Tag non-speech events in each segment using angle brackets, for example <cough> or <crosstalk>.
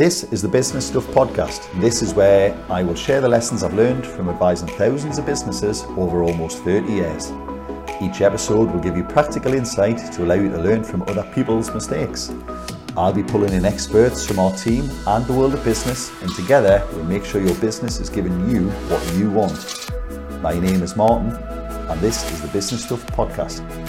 This is the Business Stuff Podcast. This is where I will share the lessons I've learned from advising thousands of businesses over almost 30 years. Each episode will give you practical insight to allow you to learn from other people's mistakes. I'll be pulling in experts from our team and the world of business, and together we'll make sure your business is giving you what you want. My name is Martin, and this is the Business Stuff Podcast.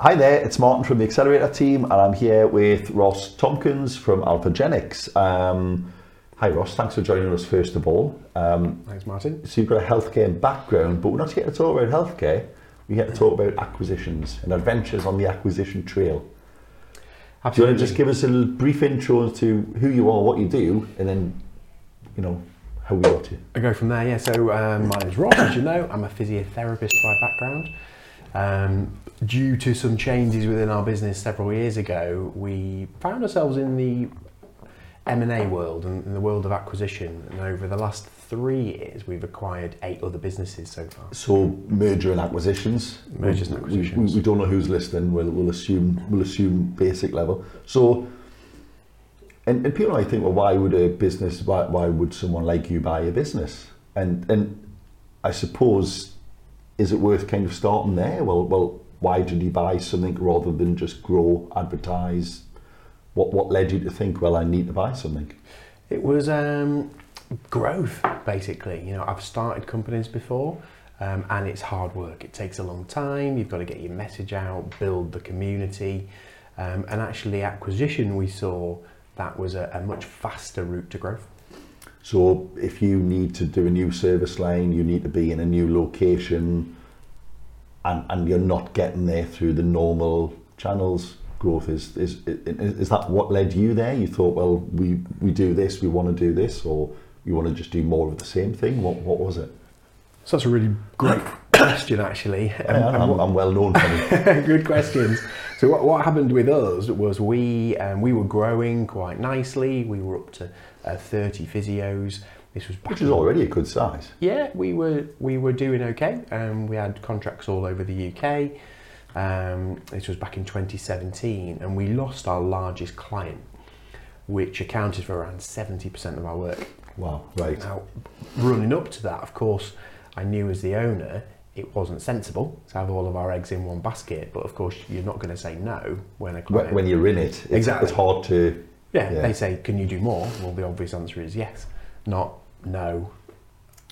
Hi there, it's Martin from the Accelerator team, and I'm here with Ross Tompkins from Alphagenics. Um, hi, Ross. Thanks for joining us first of all. Um, Thanks, Martin. so you've got a healthcare background, but we're not here to talk about healthcare. We're here to talk about acquisitions and adventures on the acquisition trail. Do you want to just give us a little brief intro as to who you are, what you do, and then, you know, how we got here? I go from there, yeah. So um, my name's Ross, as you know. I'm a physiotherapist by background. Um, due to some changes within our business several years ago, we found ourselves in the M&A world and in the world of acquisition. And over the last three years, we've acquired eight other businesses so far. So merger and acquisitions. Mergers and We- we- acquisitions. We, don't know who's listening. We'll, we'll assume we'll assume basic level. So, and, and people might think, well, why would a business? Why, why would someone like you buy a business? And and I suppose, is it worth kind of starting there? Well, well, why did you buy something rather than just grow, advertise? What what led you to think, well, I need to buy something? It was um, growth, basically. You know, I've started companies before, um, and it's hard work. It takes a long time. You've got to get your message out, build the community, um, and actually, acquisition we saw that was a, a much faster route to growth. So if you need to do a new service line, you need to be in a new location, and, and you're not getting there through the normal channels. Growth is, is is that what led you there? You thought, well, we we do this, we want to do this, or you want to just do more of the same thing? What what was it? So that's a really great <coughs> question, actually. Um, Yeah, and I'm, I'm well known for it. <laughs> Good questions. So what, what happened with us was we um, we were growing quite nicely. We were up to uh, 30 physios. This was which is already a good size. Yeah, we were we were doing okay. Um, we had contracts all over the UK. Um, this was back in 2017, and we lost our largest client, which accounted for around 70% of our work. Wow, right. Now, running up to that, of course, I knew as the owner it wasn't sensible to have all of our eggs in one basket. But of course, you're not going to say no when a client. When, when you're in it, it's, Exactly. it's hard to. yeah, yeah. they say, "Can you do more?" Well, the obvious answer is yes, not no.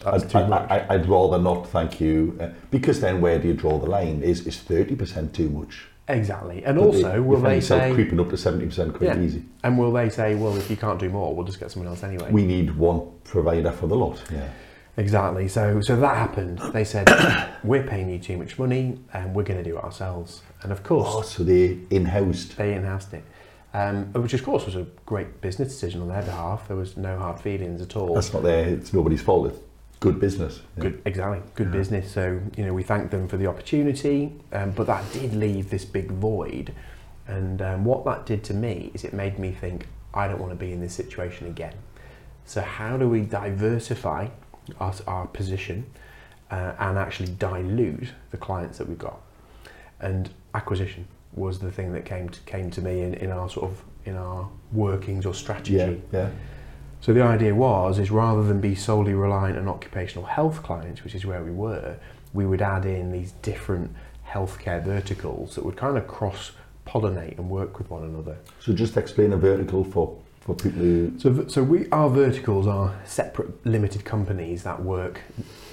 I'd, too I, I'd rather not, thank you, uh, because then where do you draw the line? Is is thirty percent too much? exactly, and But also, you will they say? creeping up to seventy percent quite Yeah. easy? And will they say, well, if you can't do more, we'll just get someone else anyway? We need one provider for the lot. Yeah. exactly. So, so that happened. They said, <coughs> we're paying you too much money, and we're going to do it ourselves. And of course, Oh, so they in-housed. they in-housed it, um, which of course was a great business decision on their behalf. There was no hard feelings at all. That's not their. It's nobody's fault. It's good business. Yeah. Good, exactly. Good business. So you know, we thanked them for the opportunity, um, but that did leave this big void. And um, what that did to me is it made me think, I don't want to be in this situation again. So how do we diversify our, our position uh, and actually dilute the clients that we've got? And acquisition was the thing that came to, came to me in, in our sort of in our workings or strategy. Yeah. Yeah. So the idea was is rather than be solely reliant on occupational health clients, which is where we were, we would add in these different healthcare verticals that would kind of cross pollinate and work with one another. So just explain a vertical for for people who. So so we our verticals are separate limited companies that work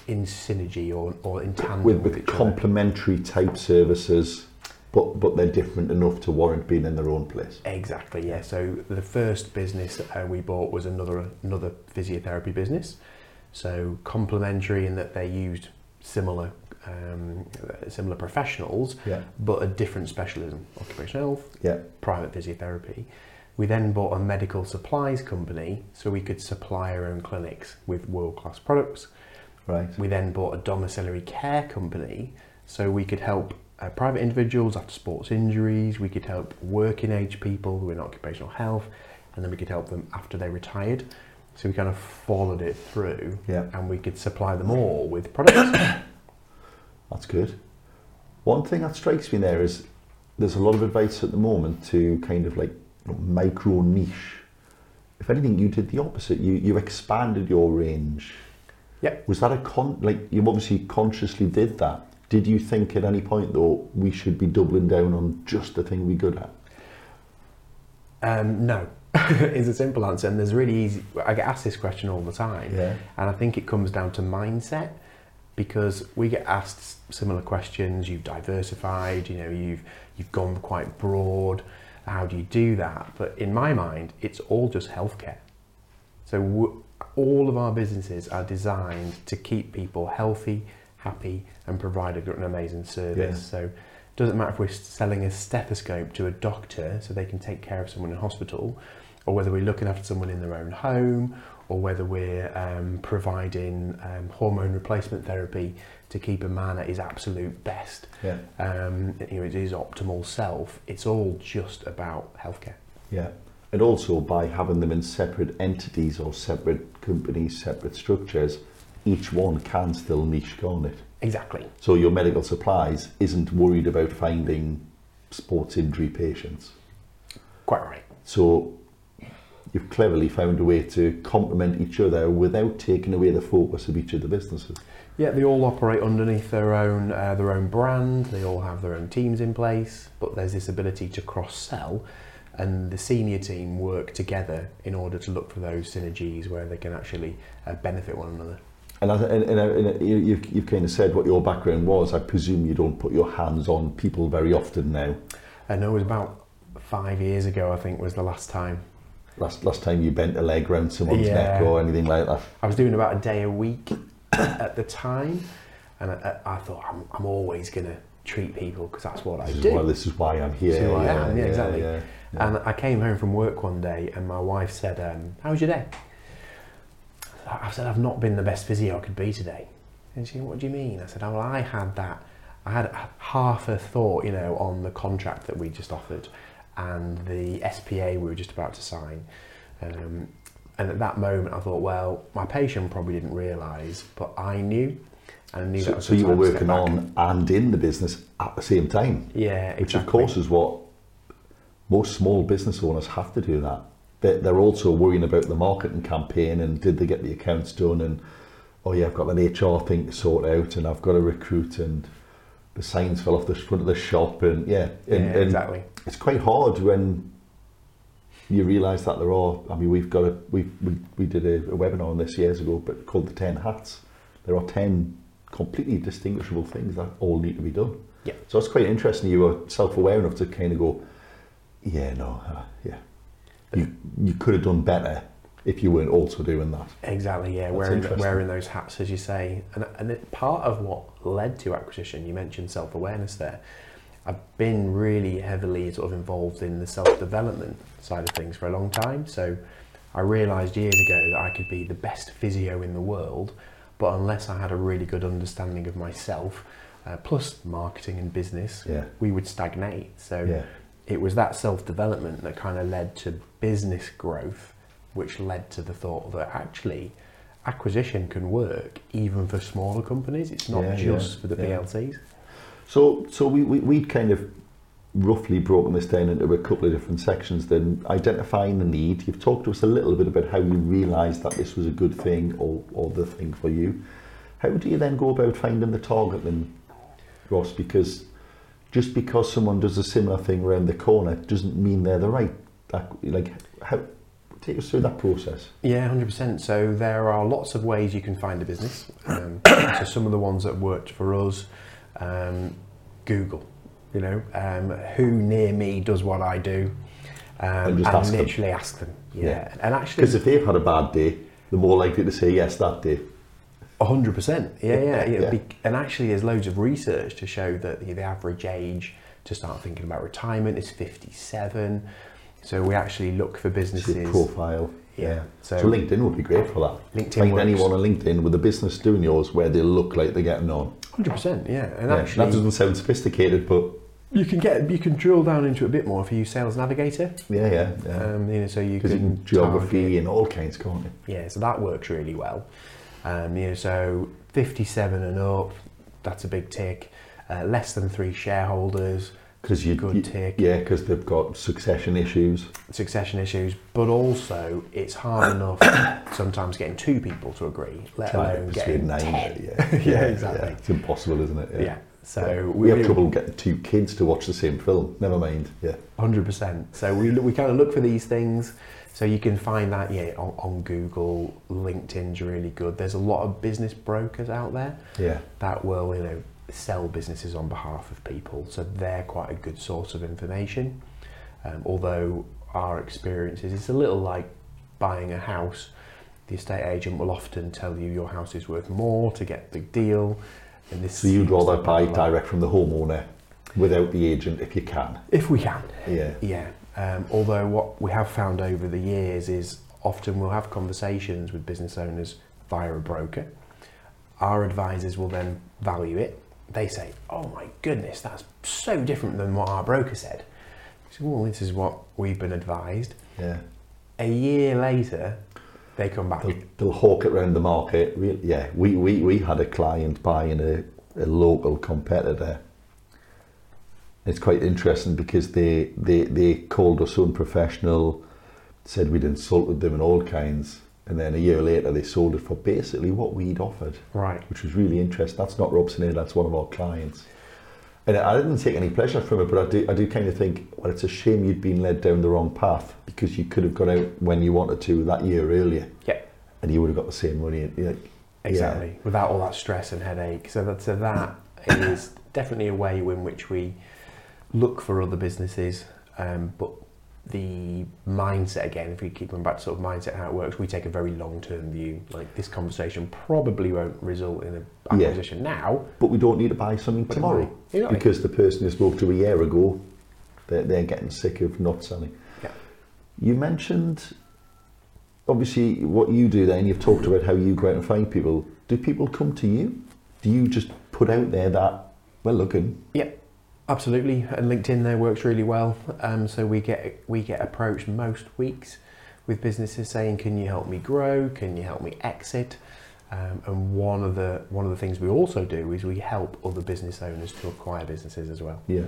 in synergy or, or in tandem With, with, with complementary type services, but but they're different enough to warrant being in their own place. Exactly, yeah. So the first business uh, we bought was another another physiotherapy business. So complementary in that they used similar um, similar professionals, Yeah. but a different specialism: occupational health, Yeah. private physiotherapy. We then bought a medical supplies company so we could supply our own clinics with world class products. Right. We then bought a domiciliary care company so we could help uh, private individuals after sports injuries, we could help working age people who are in occupational health, and then we could help them after they retired. So we kind of followed it through Yeah. and we could supply them all with products. <coughs> That's good. One thing that strikes me there is there's a lot of advice at the moment to kind of like micro niche. If anything, you did the opposite. You you expanded your range. Yeah. Was that a con? Like you obviously consciously did that. Did you think at any point though we should be doubling down on just the thing we're good at? Um, no, <laughs> is a simple answer, and there's really easy. I get asked this question all the time, Yeah. and I think it comes down to mindset because we get asked similar questions. You've diversified, you know, you've you've gone quite broad. How do you do that? But in my mind, it's all just healthcare. So w- all of our businesses are designed to keep people healthy, happy, and provide a- an amazing service. Yeah. So it doesn't matter if we're selling a stethoscope to a doctor so they can take care of someone in hospital, or whether we're looking after someone in their own home, or whether we're um, providing um, hormone replacement therapy to keep a man at his absolute best. Yeah. Um, you know, his optimal self. It's all just about healthcare. Yeah. And also by having them in separate entities or separate companies, separate structures, each one can still niche, can't it? Exactly. So your medical supplies isn't worried about finding sports injury patients. Quite right. So you've cleverly found a way to complement each other without taking away the focus of each of the businesses. Yeah, they all operate underneath their own uh, their own brand. They all have their own teams in place, but there's this ability to cross sell, and the senior team work together in order to look for those synergies where they can actually uh, benefit one another. And, as, and, and, and you- you've, you've kind of said what your background was. I presume you don't put your hands on people very often now. I know it was about five years ago, I think, was the last time. Last last time you bent a leg round someone's Yeah. neck or anything like that. I was doing about a day a week <coughs> at the time, and I, I thought I'm, I'm always going to treat people because that's what I This is, do. why, this is why I'm here. This is who I am, yeah, exactly. yeah, yeah. And I came home from work one day, and my wife said, um, "How was your day?" I said, "I've not been the best physio I could be today." And she, said, "What do you mean?" I said, "Oh, well, I had that. I had half a thought, you know, on the contract that we just offered, and the SPA we were just about to sign." Um, and at that moment, I thought, well, my patient probably didn't realise, but I knew. And I knew that So, was so you were time to step working on and in the business at the same time, Yeah, which of course is what most small business owners have to do. That they're, they're also worrying about the marketing campaign and did they get the accounts done and oh yeah, I've got an HR thing to sort out and I've got to recruit and the signs fell off the front of the shop and yeah, and, yeah, and exactly. it's quite hard when you realise that there are. I mean, we've got a we we, we did a, a webinar on this years ago, but called the Ten Hats. There are ten completely distinguishable things that all need to be done. Yeah. So it's quite interesting. You were self-aware enough to kind of go, yeah, no, uh, yeah. You you could have done better if you weren't also doing that. Exactly, yeah, wearing wearing those hats, as you say, and and it, part of what led to acquisition, you mentioned self awareness there. I've been really heavily sort of involved in the self development side of things for a long time. So I realised years ago that I could be the best physio in the world, but unless I had a really good understanding of myself, uh, plus marketing and business, Yeah. we would stagnate. So Yeah. it was that self development that kind of led to business growth, which led to the thought that actually acquisition can work even for smaller companies. It's not Yeah, just yeah, for the yeah. PLCs. So, so we, we, we'd kind of roughly broken this down into a couple of different sections. Then identifying the need. You've talked to us a little bit about how you realised that this was a good thing or, or the thing for you. How do you then go about finding the target then, Ross? Because just because someone does a similar thing around the corner doesn't mean they're the right. That, like, how, take us through that process. Yeah, hundred percent. So there are lots of ways you can find a business. Um, <coughs> so some of the ones that worked for us, um, Google. You know, um, who near me does what I do, um, And and, ask them. literally ask them. Yeah, Yeah. and actually, Because if they've had a bad day, they're more likely to say yes that day. hundred percent. Yeah, yeah. Yeah. yeah. Be- and actually, there's loads of research to show that the, the average age to start thinking about retirement is fifty-seven. So we actually look for businesses. profile. Yeah. So, So, LinkedIn would be great for that. LinkedIn Find works. anyone on LinkedIn with a business doing yours where they look like they're getting on. hundred percent. Yeah, and Yeah, actually, that doesn't sound sophisticated, but you can get you can drill down into it a bit more if you use Sales Navigator. yeah, yeah, yeah. Um, you know, so you can geography target- and all kinds, can't you? Yeah, so that works really well. Um, you know, so 57 and up, that's a big tick. Uh, less than three shareholders, Because you, good you- yeah, because they've got succession issues. succession issues, but also it's hard <coughs> enough sometimes getting two people to agree, let Trying alone getting nine, ten. <laughs> Yeah, Yeah, exactly. It's impossible, isn't it? Yeah. So Yeah. we, have trouble getting two kids to watch the same film. Never mind. Yeah. Hundred percent. So we we kind of look for these things. So you can find that yeah on, on Google, LinkedIn's really good. There's a lot of business brokers out there Yeah. that will you know sell businesses on behalf of people. So they're quite a good source of information. Um, although our experience is it's a little like buying a house. The estate agent will often tell you your house is worth more to get the deal. And this So you'd rather buy lot- direct from the homeowner without the agent if you can. if we can. Yeah. Yeah. Um, although what we have found over the years is often we'll have conversations with business owners via a broker. Our advisors will then value it. They say, "Oh my goodness, that's so different than what our broker said." So, well, this is what we've been advised. Yeah. A year later, they come back. They'll, they'll hawk it around the market. Re- Yeah, we, we, we had a client buying a, a local competitor. It's quite interesting because they, they, they called us unprofessional, said we'd insulted them and all kinds. And then a year later, they sold it for basically what we'd offered, Right. which was really interesting. That's not Robson Aid, that's one of our clients. And I didn't take any pleasure from it, but I do, I do kind of think, well, it's a shame you'd been led down the wrong path because you could have got out when you wanted to that year earlier Yeah. and you would have got the same money. like, Exactly, without all that stress and headache. So that, so that <coughs> is definitely a way in which we look for other businesses. Um, but the mindset again, if we keep going back to sort of mindset how it works, we take a very long term view. Like this conversation probably won't result in an Yeah. acquisition now. But we don't need to buy something tomorrow Exactly. because the person you spoke to a year ago, they're, they're getting sick of not selling. Yeah. You mentioned, obviously, what you do then, you've talked about how you go out and find people. Do people come to you? Do you just put out there that, we're looking, Yeah, absolutely. And LinkedIn there works really well. Um, so we get we get approached most weeks with businesses saying, "Can you help me grow? Can you help me exit?" Um, and one of the one of the things we also do is we help other business owners to acquire businesses as well, yeah.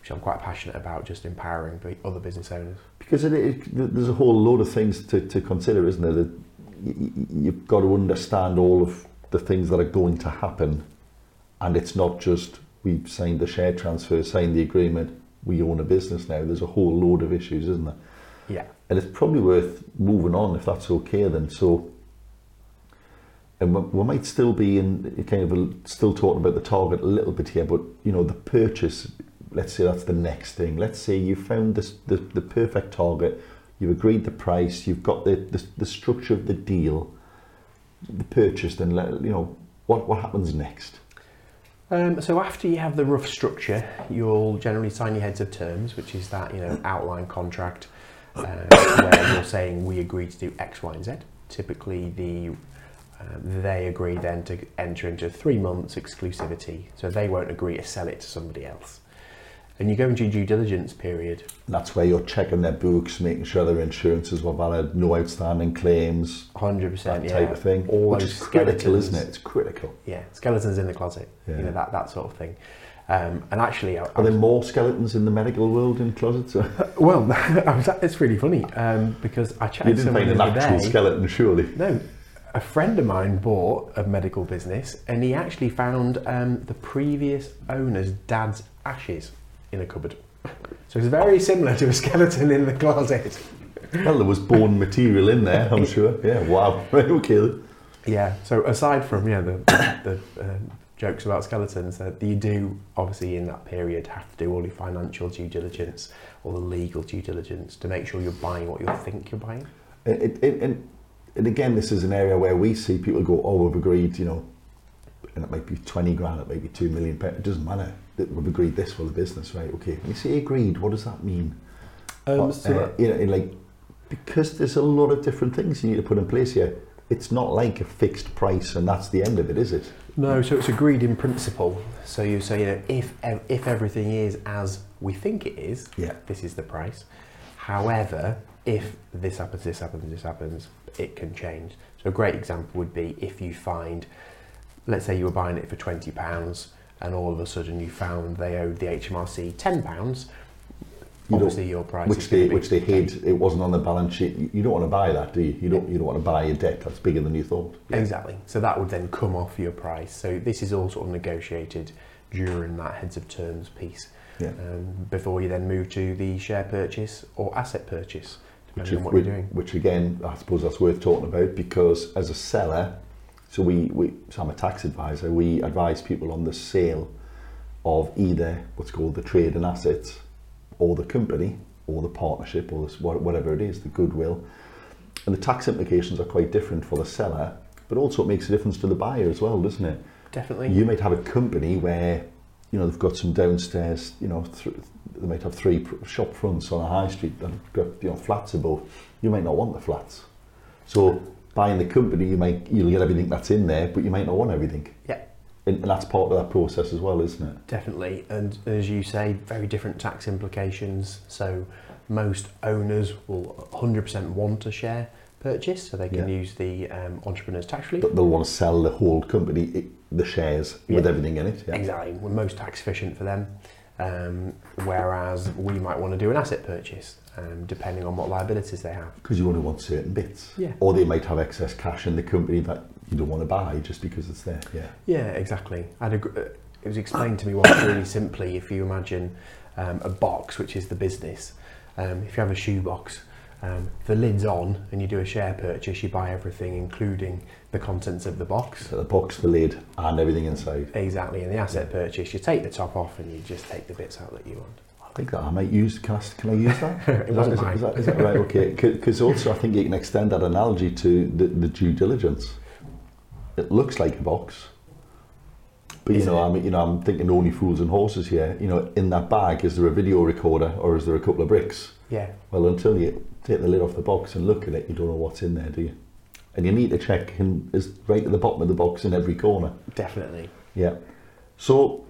which I'm quite passionate about, just empowering the other business owners. Because it, it, there's a whole load of things to, to consider, isn't there? That you've got to understand all of the things that are going to happen, and it's not just we've signed the share transfer, signed the agreement, we own a business now. There's a whole load of issues, isn't there? Yeah, And it's probably worth moving on if that's okay. Then so. And we, we might still be in kind of a, still talking about the target a little bit here, but you know the purchase. Let's say that's the next thing. Let's say you found this the, the perfect target. You've agreed the price. You've got the, the the structure of the deal, the purchase. Then let you know what what happens next. Um, so after you have the rough structure, you'll generally sign your heads of terms, which is that you know outline contract uh, where you're saying we agree to do X, Y, and Z. Typically, the um, they agree then to enter into three months exclusivity, so they won't agree to sell it to somebody else. And you go into your due diligence period. That's where you're checking their books, making sure their insurances were valid, no outstanding claims, Hundred that percent, yeah. type of thing. All which those is critical, skeletons. isn't it? It's critical. Yeah, skeletons in the closet. Yeah. You know that that sort of thing. Um, and actually, I, I Are there was- more skeletons in the medical world in closets? <laughs> well, <laughs> was, it's really funny um, because I chatted to didn't find the an actual day. skeleton, surely. No, a friend of mine bought a medical business and he actually found um, the previous owner's dad's ashes in a cupboard. So it's very similar to a skeleton in the closet. Well, there was bone material in there, I'm sure. Yeah, wow. <laughs> Okay. Yeah. So aside from yeah the the um, jokes about skeletons, that you do obviously in that period have to do all your financial due diligence, all the legal due diligence to make sure you're buying what you think you're buying. It, it, and, and again, this is an area where we see people go, oh, we've agreed, you know, and it might be 20 grand, it might be 2 million pounds. It doesn't matter. That We've agreed this for the business, right? Okay. When you say agreed, what does that mean? Um, Uh, so uh, you know, like, because there's a lot of different things you need to put in place here. It's not like a fixed price and that's the end of it, is it? No, so it's agreed in principle. So you say, you know, if if everything is as we think it is, Yeah. this is the price. However, if this happens, this happens, this happens, it can change. So a great example would be if you find, let's say you were buying it for twenty pounds, and all of a sudden you found they owed the HMRC ten pounds, You obviously your price which they which they hid. It wasn't on the balance sheet. You- don't want to buy that, do you? You don't you don't want to buy a debt that's bigger than you thought. Exactly. So that would then come off your price. So this is all sort of negotiated during that heads of terms piece Yeah. um, before you then move to the share purchase or asset purchase, depending is- on what which, you're doing. which again, I suppose that's worth talking about because as a seller, so we, we so I'm a tax advisor. We advise people on the sale of either what's called the trade and assets, or the company, or the partnership, or this, whatever it is, the goodwill. And the tax implications are quite different for the seller, but also it makes a difference to the buyer as well, doesn't it? Definitely. You might have a company where, you know, they've got some downstairs, you know, th- they might have three pr- shop fronts on a high street and got, you know, flats above. You might not want the flats. So buying the company, you might, you'll get everything that's in there, but you might not want everything. Yeah. And, and that's part of that process as well, isn't it? Definitely, and as you say, very different tax implications. So, most owners will 100% want a share purchase, so they can Yeah. use the um, entrepreneur's tax relief. But they'll want to sell the whole company, the shares with everything in it. Yeah. Exactly, we're most tax efficient for them. Um, whereas we might want to do an asset purchase, um, depending on what liabilities they have. Because you only want certain bits. Yeah. Or they might have excess cash in the company that you don't want to buy just because it's there. Yeah. Yeah, exactly. I'd agree, uh, it was explained to me once really simply. If you imagine um, a box, which is the business, um, if you have a shoe box, um, the lid's on, and you do a share purchase, you buy everything, including the contents of the box. So the box, the lid, and everything inside. Exactly. In the asset purchase, you take the top off, and you just take the bits out that you want. I think that I might use. Can I, can I use that? <laughs> It Is wasn't that, mine. is, that, is that right? Okay. <laughs> Because also I think you can extend that analogy to the, the due diligence. It looks like a box, but you know, it? I'm you know I'm thinking only fools and horses here. You know, in that bag is there a video recorder or is there a couple of bricks? Yeah, Well, until you take the lid off the box and look at it, you don't know what's in there, do you? And you need to check him is right at the bottom of the box in every corner. definitely. Yeah. So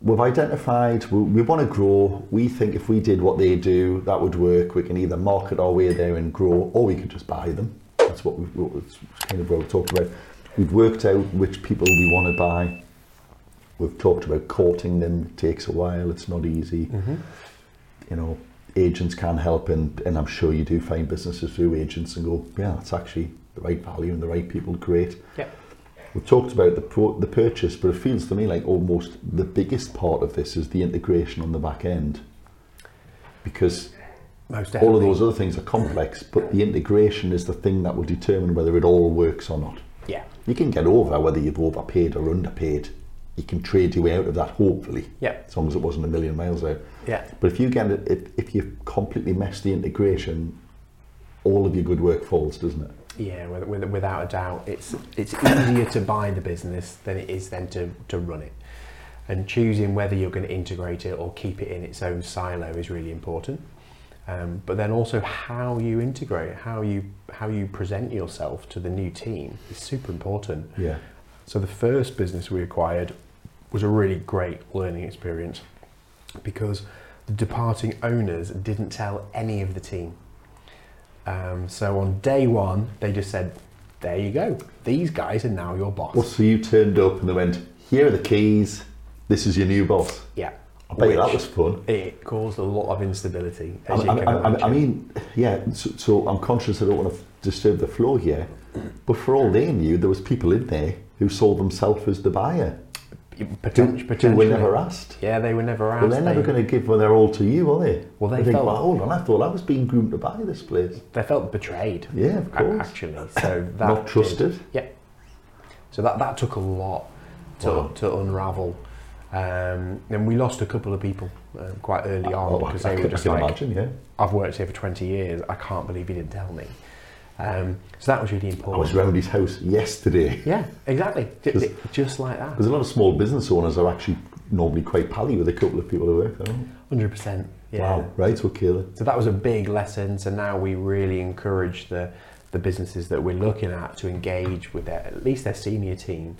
we've identified we, we want to grow. We think if we did what they do, that would work. We can either market our way there and grow, or we could just buy them. That's what we've kind of what we've talked about. We've worked out which people we want to buy. We've talked about courting them. It takes a while. It's not easy. Mm-hmm. You know, agents can help, and, and I'm sure you do find businesses through agents and go, yeah, that's actually the right value and the right people. Great. Yep. We've talked about the pro- the purchase, but it feels to me like almost the biggest part of this is the integration on the back end, because Most all of those other things are complex, but the integration is the thing that will determine whether it all works or not. Yeah. You can get over whether you've overpaid or underpaid. You can trade your way out of that, hopefully, Yeah. as long as it wasn't a million miles out. Yeah. But if you get it, it if you completely mess the integration, all of your good work falls, doesn't it? Yeah, with, with, without a doubt, it's it's easier to buy the business than it is then to, to run it. And choosing whether you're going to integrate it or keep it in its own silo is really important. Um, but then also how you integrate, how you how you present yourself to the new team is super important. Yeah. So the first business we acquired was a really great learning experience because the departing owners didn't tell any of the team. Um, so on day one, they just said, "There you go. These guys are now your boss." Well, so you turned up and they went, "Here are the keys. This is your new boss." yeah, I bet you that was fun. it caused a lot of instability. I, As you I, can I, I, I mean, yeah. So, so I'm conscious I don't want to disturb the flow here, but for all they knew, there was people in there who saw themselves as the buyer, who, Potent- who potentially, were never asked. yeah, they were never asked. Well, they're never They- going to give their all to you, are they? Well, they think, felt- well, hold on, I thought I was being groomed to buy this place. they felt betrayed. Yeah, of course. Actually, so <coughs> that Not did- trusted. Yeah. So that that took a lot to Wow. to unravel. Um, and we lost a couple of people um, quite early on Oh, because I, they can, were I just like, imagine, yeah. "I've worked here for 20 years. I can't believe you didn't tell me." Um, so that was really important. I was round his house yesterday. <laughs> yeah, exactly. Ju- Just- Just, like that. Because a lot of small business owners are actually normally quite pally with a couple of people who work there. Hundred percent. Yeah. Wow, right, okay then. So that was a big lesson. So now we really encourage the the businesses that we're looking at to engage with their at least their senior team,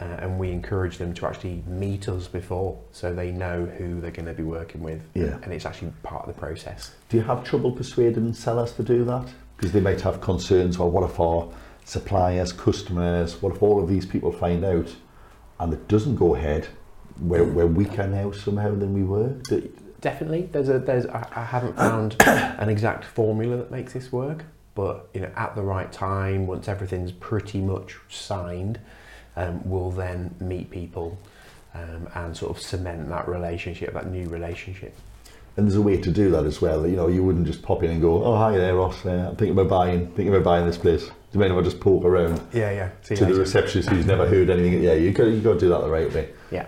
uh, and we encourage them to actually meet us before, so they know who they're going to be working with. Yeah. and it's actually part of the process. Do you have trouble persuading sellers to do that? Because they might have concerns, well, what if our suppliers, customers, what if all of these people find out and it doesn't go ahead, we're, we're weaker now somehow than we were. Definitely, there's a there's I, I haven't found <coughs> an exact formula that makes this work, but you know at the right time, once everything's pretty much signed, um, we'll then meet people um, and sort of cement that relationship, that new relationship. And there's a way to do that as well. You know, you wouldn't just pop in and go, "Oh, hi there, Ross. Uh, I'm thinking about buying, thinking about buying this place." Do you mean if I just poke around Yeah, yeah. See to the receptionist who's never heard anything? Yeah, you got you got to do that the right way. Yeah,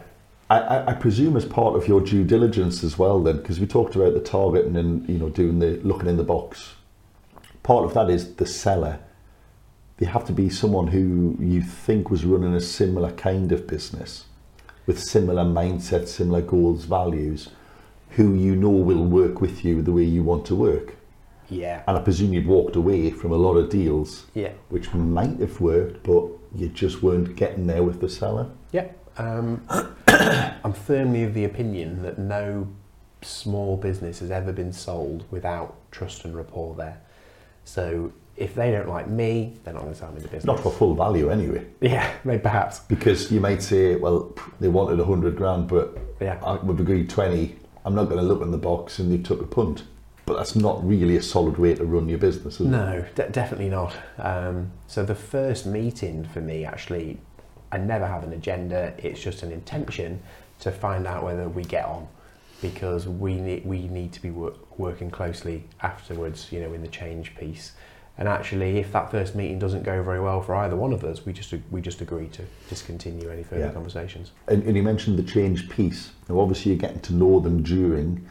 I, I, I presume as part of your due diligence as well, then, because we talked about the target and then you know doing the looking in the box. Part of that is the seller. They have to be someone who you think was running a similar kind of business, with similar mindset, similar goals, values, who you know will work with you the way you want to work. yeah, And I presume you'd walked away from a lot of deals yeah. which might have worked, but you just weren't getting there with the seller. Yeah, um, <coughs> I'm firmly of the opinion that no small business has ever been sold without trust and rapport there. So if they don't like me, they're not going to sell me the business. Not for full value anyway. Yeah, <laughs> maybe perhaps. Because you might say, well, they wanted 100 grand, but Yeah. I- we've agreed 20. I'm not going to look in the box and they took a punt. But that's not really a solid way to run your business? No, de- definitely not. Um, so the first meeting for me, actually, I never have an agenda. It's just an intention to find out whether we get on, because we need we need to be wor- working closely afterwards. You know, in the change piece. And actually, if that first meeting doesn't go very well for either one of us, we just we just agree to discontinue any further Yeah. conversations. And, and you mentioned the change piece. Now, obviously, you're getting to know them during.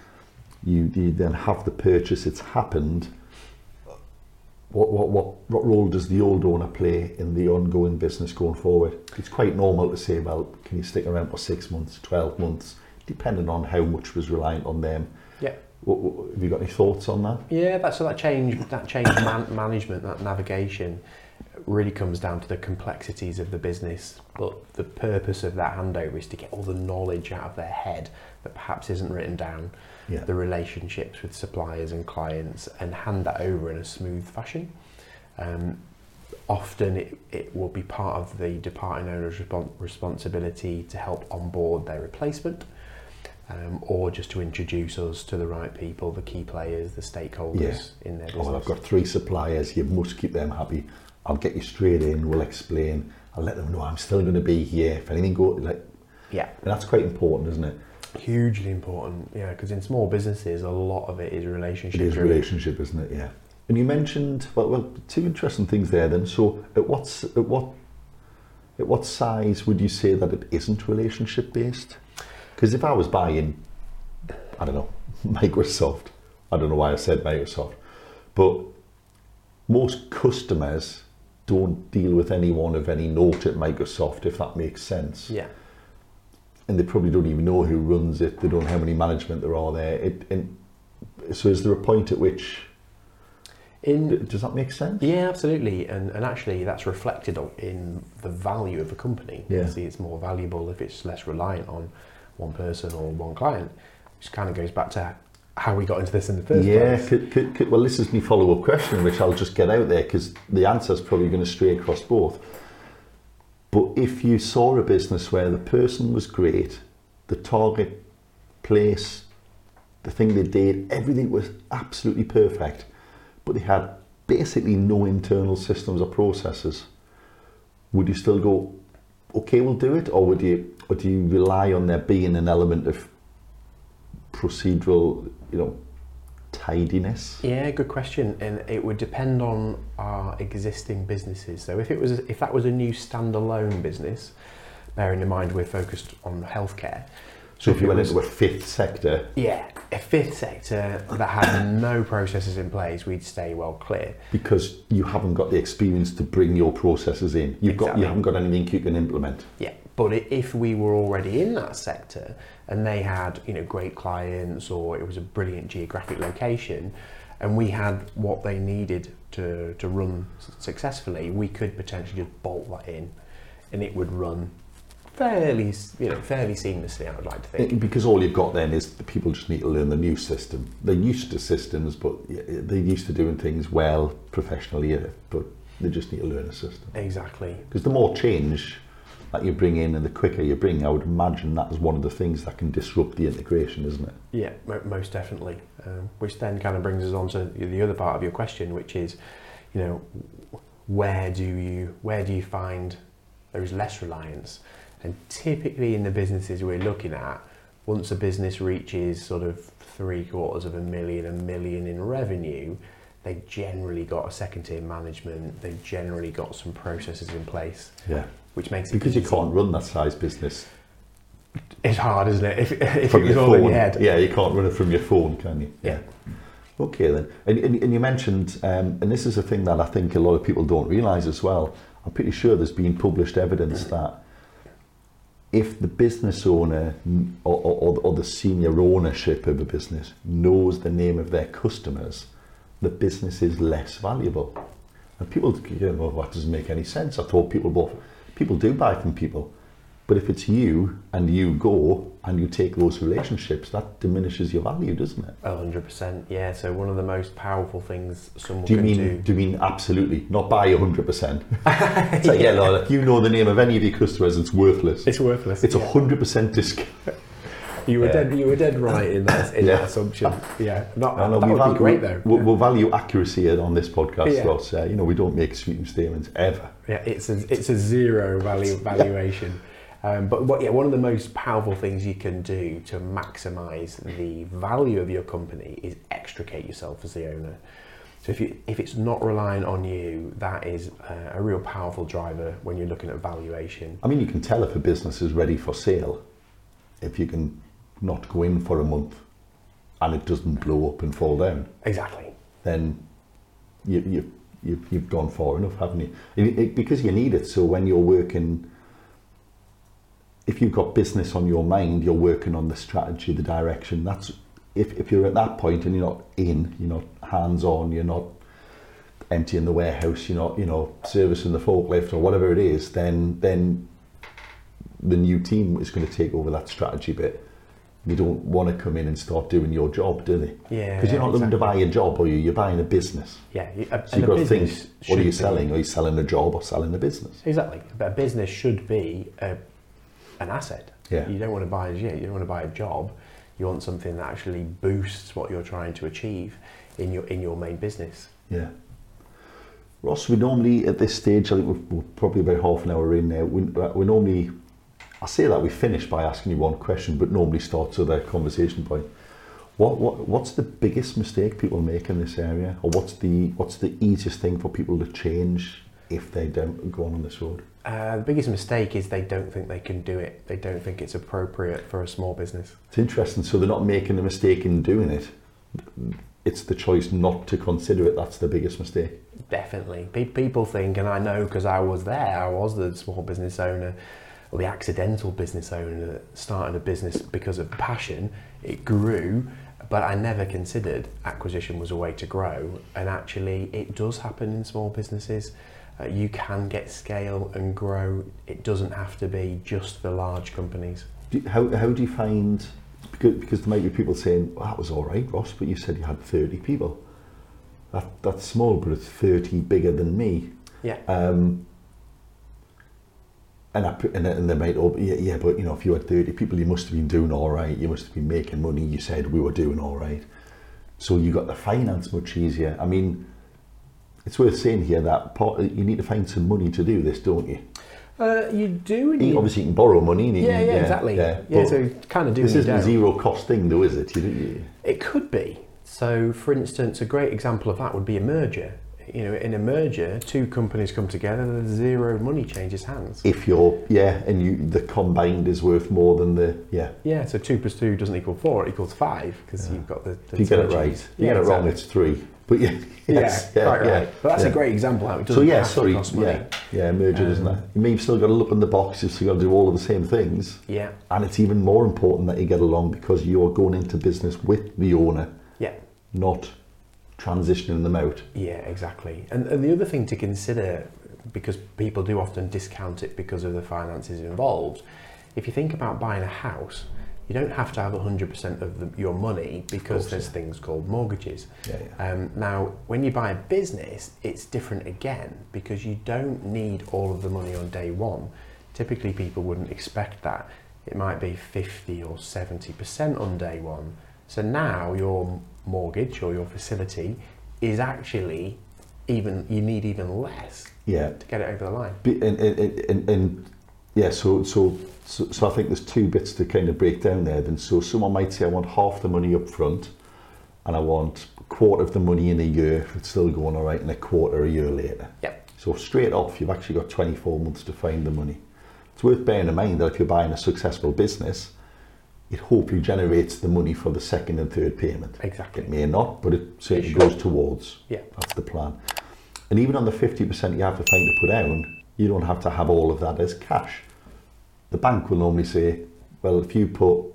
You, you then have the purchase. It's happened. What, what, what, what role does the old owner play in the ongoing business going forward? It's quite normal to say, well, can you stick around for six months, 12 months, depending on how much was reliant on them. Yeah. What, what, have you got any thoughts on that? Yeah, that's so that change, that change man, management, that navigation, really comes down to the complexities of the business. But the purpose of that handover is to get all the knowledge out of their head that perhaps isn't written down, Yeah. the relationships with suppliers and clients, and hand that over in a smooth fashion. Um, often it, it will be part of the departing owner's respon- responsibility to help onboard their replacement. Um, or just to introduce us to the right people, the key players, the stakeholders in their Oh, business. well, I've got three suppliers. You must keep them happy. I'll get you straight in. We'll explain. I'll let them know I'm still going to be here. If anything go like, yeah, and that's quite important, isn't it? hugely important. Yeah, because in small businesses, a lot of it is relationship. It is relationship, isn't it? Yeah. And you mentioned well, well, two interesting things there. Then, so at what at what at what size would you say that it isn't relationship based? Because if I was buying, I don't know, <laughs> Microsoft. I don't know why I said Microsoft, but most customers don't deal with anyone of any note at Microsoft, if that makes sense. Yeah, and they probably don't even know who runs it. They don't know how many management there are there. It, and so, is there a point at which in does that make sense? yeah, absolutely, and and actually that's reflected on- in the value of a company. Yeah. Obviously, it's more valuable if it's less reliant on one person or one client, which kind of goes back to how we got into this in the first Yeah. place. Could, could, could, well, this is my follow-up question, which I'll just get out there because the answer is probably going to stray across both. But if you saw a business where the person was great, the target place, the thing they did, everything was absolutely perfect, but they had basically no internal systems or processes, would you still go, okay, we'll do it? Or would you, or do you rely on there being an element of procedural, you know, tidiness? Yeah, good question. And it would depend on our existing businesses. So if it was, if that was a new standalone business, bearing in mind we're focused on healthcare, So if you went into a fifth sector, yeah, a fifth sector that had no processes in place, we'd stay well clear. because you haven't got the experience to bring your processes in, You've got, you haven't got anything you can implement. Yeah, but if we were already in that sector and they had, you know, great clients or it was a brilliant geographic location and we had what they needed to, to run successfully, we could potentially just bolt that in and it would run fairly, you know, fairly seamlessly, I would like to think. Because all you've got then is the people just need to learn the new system. They're used to systems, but they're used to doing things well professionally, but they just need to learn a system. Exactly. Because the more change, that you bring in and the quicker you bring, I would imagine that is one of the things that can disrupt the integration, isn't it? Yeah, mo- most definitely. Um, which then kind of brings us on to the other part of your question, which is, you know, where do you where do you find there is less reliance? And typically in the businesses we're looking at, once a business reaches sort of three quarters of a million, a million in revenue, they've generally got a second tier management, they've generally got some processes in place, Yeah. which makes it Because you can't run that size business It's hard, isn't it? If, if from it was your all in phone. your head. Yeah, you can't run it from your phone, can you? Yeah. Okay then. And, and, and you mentioned, um, and this is a thing that I think a lot of people don't realise as well. I'm pretty sure there's been published evidence that if the business owner or, or, or the senior ownership of a business knows the name of their customers, the business is less valuable. And people, you know, that doesn't make any sense. I thought people bought, people do buy from people. But if it's you and you go and you take those relationships, that diminishes your value, doesn't it? A hundred percent, yeah. So one of the most powerful things someone Do you can mean do. do you mean absolutely not by a hundred percent? <laughs> It's like yeah, no, like you know the name of any of your customers, it's worthless. It's worthless. It's a yeah. hundred percent discount. You were yeah. dead. You were dead right in that in Yeah. that assumption. Yeah, not I know that would value, be great though. We, we'll value accuracy on this podcast, Yeah. Ross. Uh, you know, we don't make sweeping statements ever. Yeah, it's a it's a zero value valuation. Um, but what, yeah, one of the most powerful things you can do to maximise the value of your company is extricate yourself as the owner. So if you if it's not relying on you, that is uh, a real powerful driver when you're looking at valuation. I mean, you can tell if a business is ready for sale if you can not go in for a month and it doesn't blow up and fall down. Exactly. then you, you, you, you've gone far enough, haven't you? It- it- because you need it. So when you're working, if you've got business on your mind, you're working on the strategy, the direction. That's if, if you're at that point and you're not in, you're not hands on, you're not emptying the warehouse, you're not, you know, servicing the forklift or whatever it is, then then the new team is going to take over that strategy bit. You don't want to come in and start doing your job, do they? Yeah, Because you're not looking to buy a job, are you? You're buying a business. Yeah, you- a- So you've got to think, what are you be- selling? Are you selling a job or selling a business? Exactly. But a business should be a, an asset. Yeah. You don't want to buy yeah, you don't want to buy a job. You want something that actually boosts what you're trying to achieve in your in your main business. Yeah. Ross, we normally, at this stage, I think we're, we're probably about half an hour in now, we, uh, we normally, I say that we finish by asking you one question, but normally starts with a conversation point. What, what, what's the biggest mistake people make in this area? Or what's the, what's the easiest thing for people to change if they don't go on, on this road? Uh, the biggest mistake is they don't think they can do it. They don't think it's appropriate for a small business. It's interesting. So they're not making a mistake in doing it. It's the choice not to consider it. That's the biggest mistake. Definitely. Pe- people think, and I know because I was there, I was the small business owner or the accidental business owner that started a business because of passion. It grew, but I never considered acquisition was a way to grow. And actually, it does happen in small businesses. Uh, you can get scale and grow. It doesn't have to be just for large companies. Do you- how, how do you find, because, because there might be people saying, well, that was all right, Ross, but you said you had 30 people. That, that's small, but it's 30 bigger than me. Yeah. Um, and, I, put- and, and they might, oh, yeah, yeah, but you know, if you had 30 people, you must have been doing all right. You must have been making money. You said we were doing all right. So you got the finance much easier. I mean, it's worth saying here that part, you need to find some money to do this, don't you? Uh, you do. You, obviously, you can borrow money. and you yeah, yeah, exactly. Yeah, but so kind of do. this isn't a zero cost thing, though, is it? You, you, It could be. So, for instance, a great example of that would be a merger. You know, in a merger, two companies come together, the zero money changes hands. if you're, yeah, and you the combined is worth more than the, yeah. Yeah, so two plus two doesn't equal four; it equals five because you've got the. the If you get it right, you yeah, get it wrong, it's three. But <laughs> yeah, yes, yeah, quite right. But that's yeah. a great example how it So doesn't yeah, sorry, cost money. yeah, yeah, merger, doesn't Um, it? You have still got to look in the box, you've still got to do all of the same things, Yeah, and it's even more important that you get along because you're going into business with the owner, yeah. not transitioning them out. Yeah, exactly. And, and the other thing to consider, because people do often discount it because of the finances involved, if you think about buying a house, you don't have to have 100% of the, your money because there's things called mortgages. Yeah, yeah. Um, now, when you buy a business, it's different again because you don't need all of the money on day one. typically people wouldn't expect that. It might be 50 or 70% on day one. So now your mortgage or your facility is actually even, you need even less Yeah. to get it over the line. Be- And, and, and, and yeah, so, so so so I think there's two bits to kind of break down there. Then so someone might say I want half the money up front, and I want a quarter of the money in a year if it's still going all right, and a quarter a year later. Yep. So straight off, you've actually got 24 months to find the money. It's worth bearing in mind that if you're buying a successful business, it hopefully generates the money for the second and third payment. Exactly. It may not, but it certainly It goes towards. Yeah. That's the plan. And even on the 50% you have to find to put down, you don't have to have all of that as cash. The bank will normally say, well, if you put,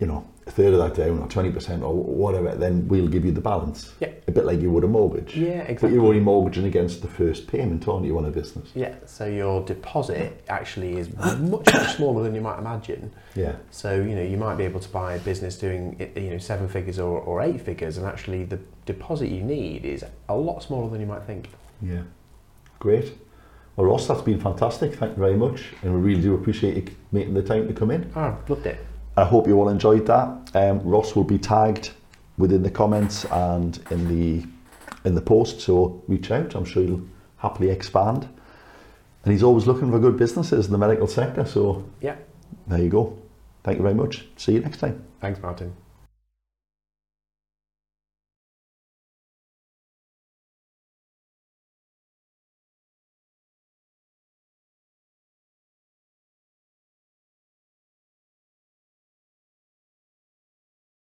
you know, a third of that down or 20% or whatever, then we'll give you the balance. Yeah. A bit like you would a mortgage. Yeah, exactly. But you're only mortgaging against the first payment, aren't you, on a business? Yeah, so your deposit actually is much, much smaller than you might imagine. Yeah. So, you know, you might be able to buy a business doing, you know, seven figures or, or eight figures, and actually the deposit you need is a lot smaller than you might think. Yeah. Great. Well, Ross, that's been fantastic. Thank you very much. And we really do appreciate you making the time to come in. Oh, loved it. I hope you all enjoyed that. Um, Ross will be tagged within the comments and in the in the post, so reach out. I'm sure he'll happily expand. And he's always looking for good businesses in the medical sector. So Yeah. there you go. Thank you very much. See you next time. Thanks, Martin.